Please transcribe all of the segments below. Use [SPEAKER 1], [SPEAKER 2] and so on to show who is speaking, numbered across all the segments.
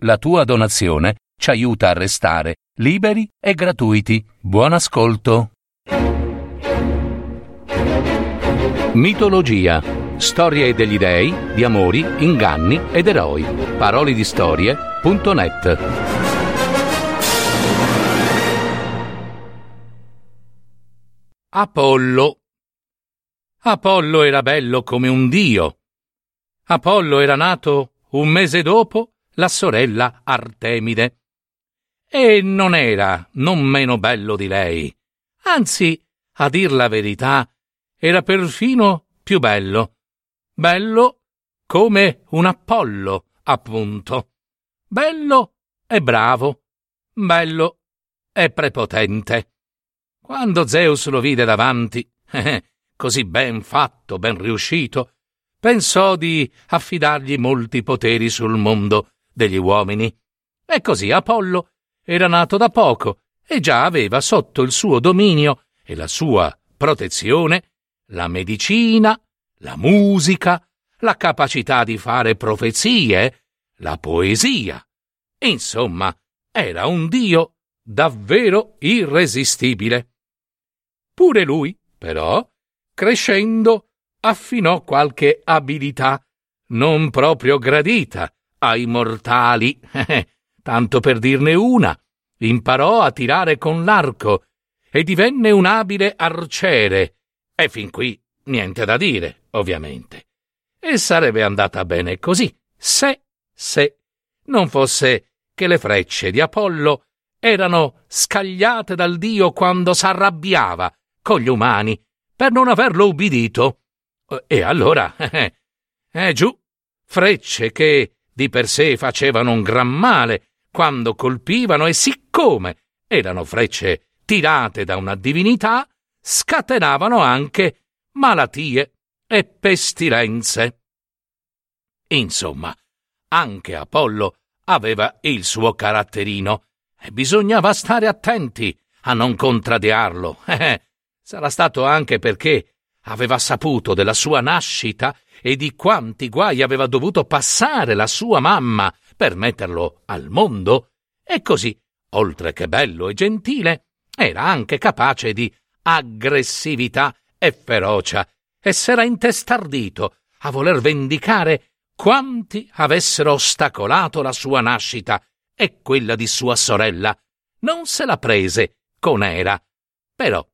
[SPEAKER 1] La tua donazione ci aiuta a restare liberi e gratuiti. Buon ascolto. Mitologia. Storie degli dei, di amori, inganni ed eroi. Parole di storie.net.
[SPEAKER 2] Apollo. Apollo era bello come un dio. Apollo era nato un mese dopo la sorella Artemide. E non era non meno bello di lei. Anzi, a dir la verità, era perfino più bello. Bello come un Apollo, appunto. Bello e bravo. Bello e prepotente. Quando Zeus lo vide davanti, così ben fatto, ben riuscito, pensò di affidargli molti poteri sul mondo degli uomini. E così Apollo era nato da poco e già aveva sotto il suo dominio e la sua protezione la medicina, la musica, la capacità di fare profezie, la poesia. Insomma, era un dio davvero irresistibile. Pure lui, però, crescendo, affinò qualche abilità non proprio gradita ai mortali. Tanto per dirne una, imparò a tirare con l'arco e divenne un abile arciere. E fin qui niente da dire, ovviamente. E sarebbe andata bene così, se, se non fosse che le frecce di Apollo erano scagliate dal dio quando s'arrabbiava con gli umani per non averlo ubbidito. E allora, eh, eh, giù, frecce che di per sé facevano un gran male quando colpivano e siccome erano frecce tirate da una divinità, scatenavano anche malattie e pestilenze. Insomma, anche Apollo aveva il suo caratterino e bisognava stare attenti a non contradearlo. Sarà stato anche perché aveva saputo della sua nascita e di quanti guai aveva dovuto passare la sua mamma per metterlo al mondo, e così, oltre che bello e gentile, era anche capace di aggressività e ferocia, e s'era intestardito a voler vendicare quanti avessero ostacolato la sua nascita e quella di sua sorella. Non se la prese con era. Però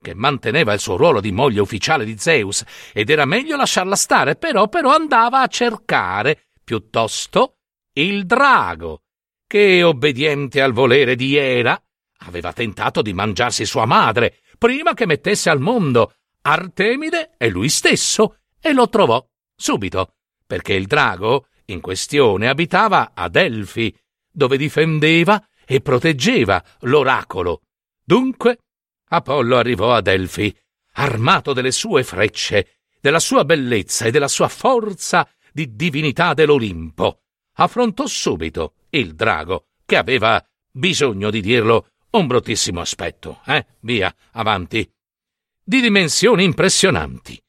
[SPEAKER 2] che manteneva il suo ruolo di moglie ufficiale di Zeus ed era meglio lasciarla stare, però però andava a cercare piuttosto il drago, che, obbediente al volere di Era, aveva tentato di mangiarsi sua madre prima che mettesse al mondo Artemide e lui stesso, e lo trovò subito, perché il drago in questione abitava a Delfi, dove difendeva e proteggeva l'oracolo. Dunque Apollo arrivò a Delfi, armato delle sue frecce, della sua bellezza e della sua forza di divinità dell'Olimpo. Affrontò subito il drago, che aveva bisogno di dirlo un bruttissimo aspetto, eh? Via, avanti. Di dimensioni impressionanti.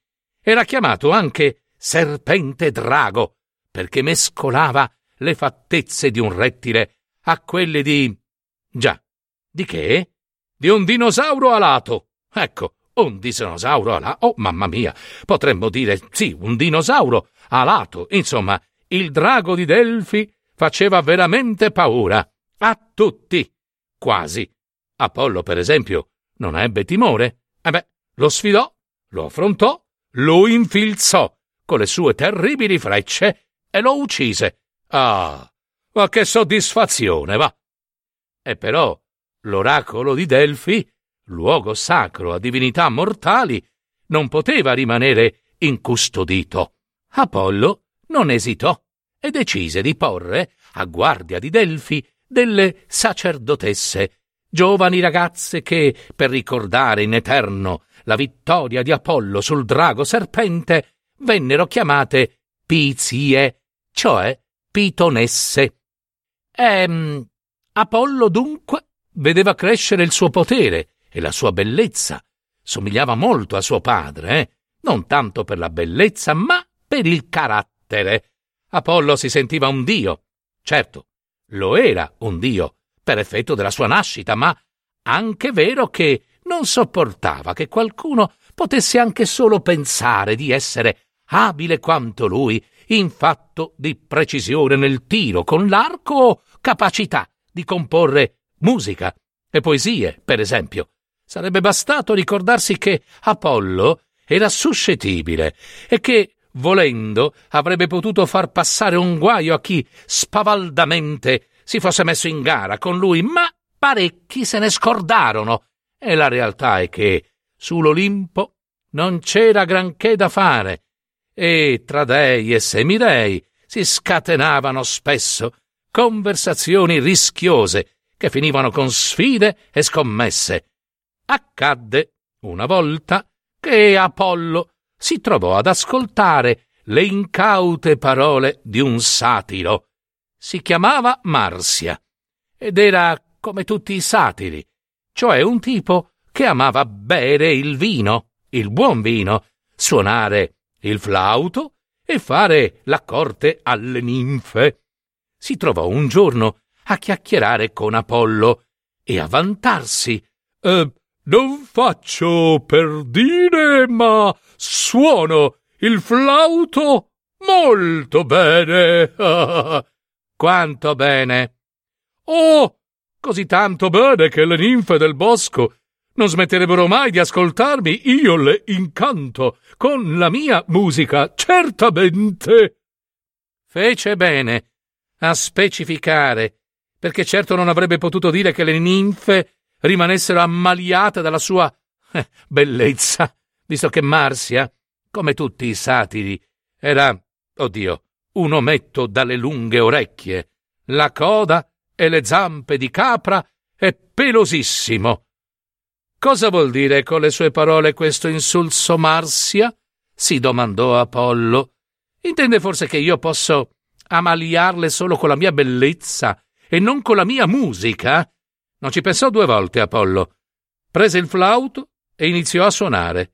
[SPEAKER 2] Era chiamato anche serpente drago, perché mescolava le fattezze di un rettile a quelle di. Già, di che? Di un dinosauro alato. Ecco, un dinosauro alato. Oh, mamma mia, potremmo dire sì, un dinosauro alato. Insomma, il drago di Delfi faceva veramente paura. A tutti. Quasi. Apollo, per esempio, non ebbe timore. E beh, lo sfidò, lo affrontò, lo infilzò con le sue terribili frecce e lo uccise. Ah, ma che soddisfazione, va! E però L'oracolo di Delfi, luogo sacro a divinità mortali, non poteva rimanere incustodito. Apollo non esitò e decise di porre a guardia di Delfi delle sacerdotesse, giovani ragazze che, per ricordare in eterno la vittoria di Apollo sul drago serpente, vennero chiamate Pizie, cioè pitonesse. E ehm, Apollo dunque vedeva crescere il suo potere e la sua bellezza. Somigliava molto a suo padre, eh? non tanto per la bellezza, ma per il carattere. Apollo si sentiva un dio. Certo, lo era un dio, per effetto della sua nascita, ma anche vero che non sopportava che qualcuno potesse anche solo pensare di essere abile quanto lui in fatto di precisione nel tiro con l'arco o capacità di comporre musica e poesie, per esempio. Sarebbe bastato ricordarsi che Apollo era suscettibile e che, volendo, avrebbe potuto far passare un guaio a chi spavaldamente si fosse messo in gara con lui, ma parecchi se ne scordarono e la realtà è che sull'Olimpo non c'era granché da fare e tra dei e semidei si scatenavano spesso conversazioni rischiose che finivano con sfide e scommesse. Accadde una volta che Apollo si trovò ad ascoltare le incaute parole di un satiro. Si chiamava Marsia ed era come tutti i satiri, cioè un tipo che amava bere il vino, il buon vino, suonare il flauto e fare la corte alle ninfe. Si trovò un giorno a chiacchierare con Apollo e a vantarsi. Eh, non faccio per dire, ma suono il flauto molto bene. Quanto bene! Oh, così tanto bene che le ninfe del bosco non smetterebbero mai di ascoltarmi, io le incanto con la mia musica, certamente. Fece bene a specificare, perché certo non avrebbe potuto dire che le ninfe rimanessero ammaliate dalla sua eh, bellezza, visto che Marsia, come tutti i satiri, era, oddio, un ometto dalle lunghe orecchie, la coda e le zampe di capra e pelosissimo Cosa vuol dire con le sue parole questo insulso Marsia? si domandò Apollo. Intende forse che io posso amaliarle solo con la mia bellezza e non con la mia musica? Non ci pensò due volte Apollo. Prese il flauto e iniziò a suonare.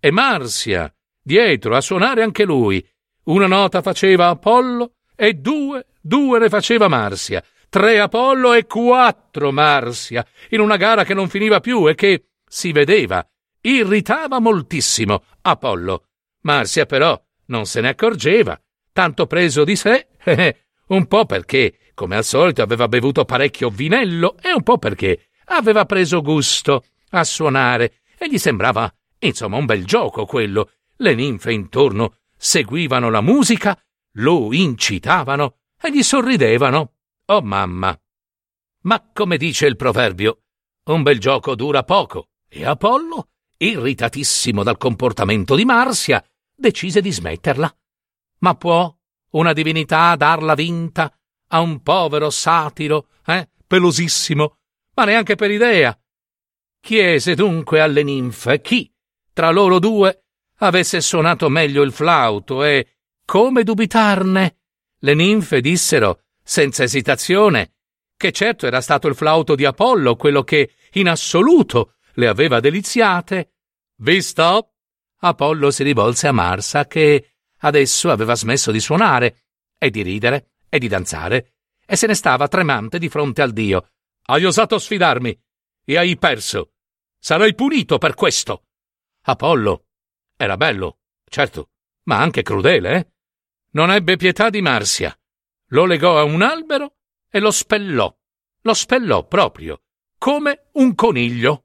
[SPEAKER 2] E Marsia, dietro, a suonare anche lui. Una nota faceva Apollo e due, due ne faceva Marsia tre Apollo e quattro Marsia, in una gara che non finiva più e che, si vedeva, irritava moltissimo Apollo. Marsia però non se ne accorgeva, tanto preso di sé, un po' perché, come al solito, aveva bevuto parecchio vinello e un po' perché aveva preso gusto a suonare e gli sembrava, insomma, un bel gioco quello. Le ninfe intorno seguivano la musica, lo incitavano e gli sorridevano. Oh mamma! Ma come dice il proverbio, un bel gioco dura poco, e Apollo, irritatissimo dal comportamento di Marsia, decise di smetterla. Ma può una divinità darla vinta a un povero satiro, eh, pelosissimo, ma neanche per idea? Chiese dunque alle ninfe chi, tra loro due, avesse suonato meglio il flauto e, come dubitarne, le ninfe dissero senza esitazione, che certo era stato il flauto di Apollo quello che, in assoluto, le aveva deliziate. Visto? Apollo si rivolse a Marsa, che adesso aveva smesso di suonare, e di ridere, e di danzare, e se ne stava tremante di fronte al dio. Hai osato sfidarmi, e hai perso. Sarai punito per questo. Apollo era bello, certo, ma anche crudele, eh? Non ebbe pietà di Marsia lo legò a un albero e lo spellò. Lo spellò proprio, come un coniglio.